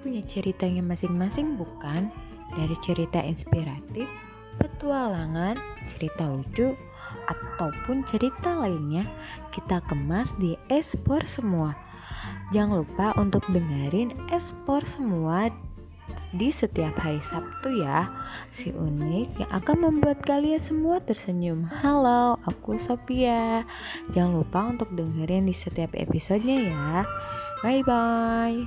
punya ceritanya masing-masing bukan? Dari cerita inspiratif, petualangan, cerita lucu, ataupun cerita lainnya kita kemas di Espor Semua. Jangan lupa untuk dengerin Espor Semua di setiap hari Sabtu ya Si unik yang akan membuat kalian semua tersenyum Halo, aku Sophia Jangan lupa untuk dengerin di setiap episodenya ya Bye bye.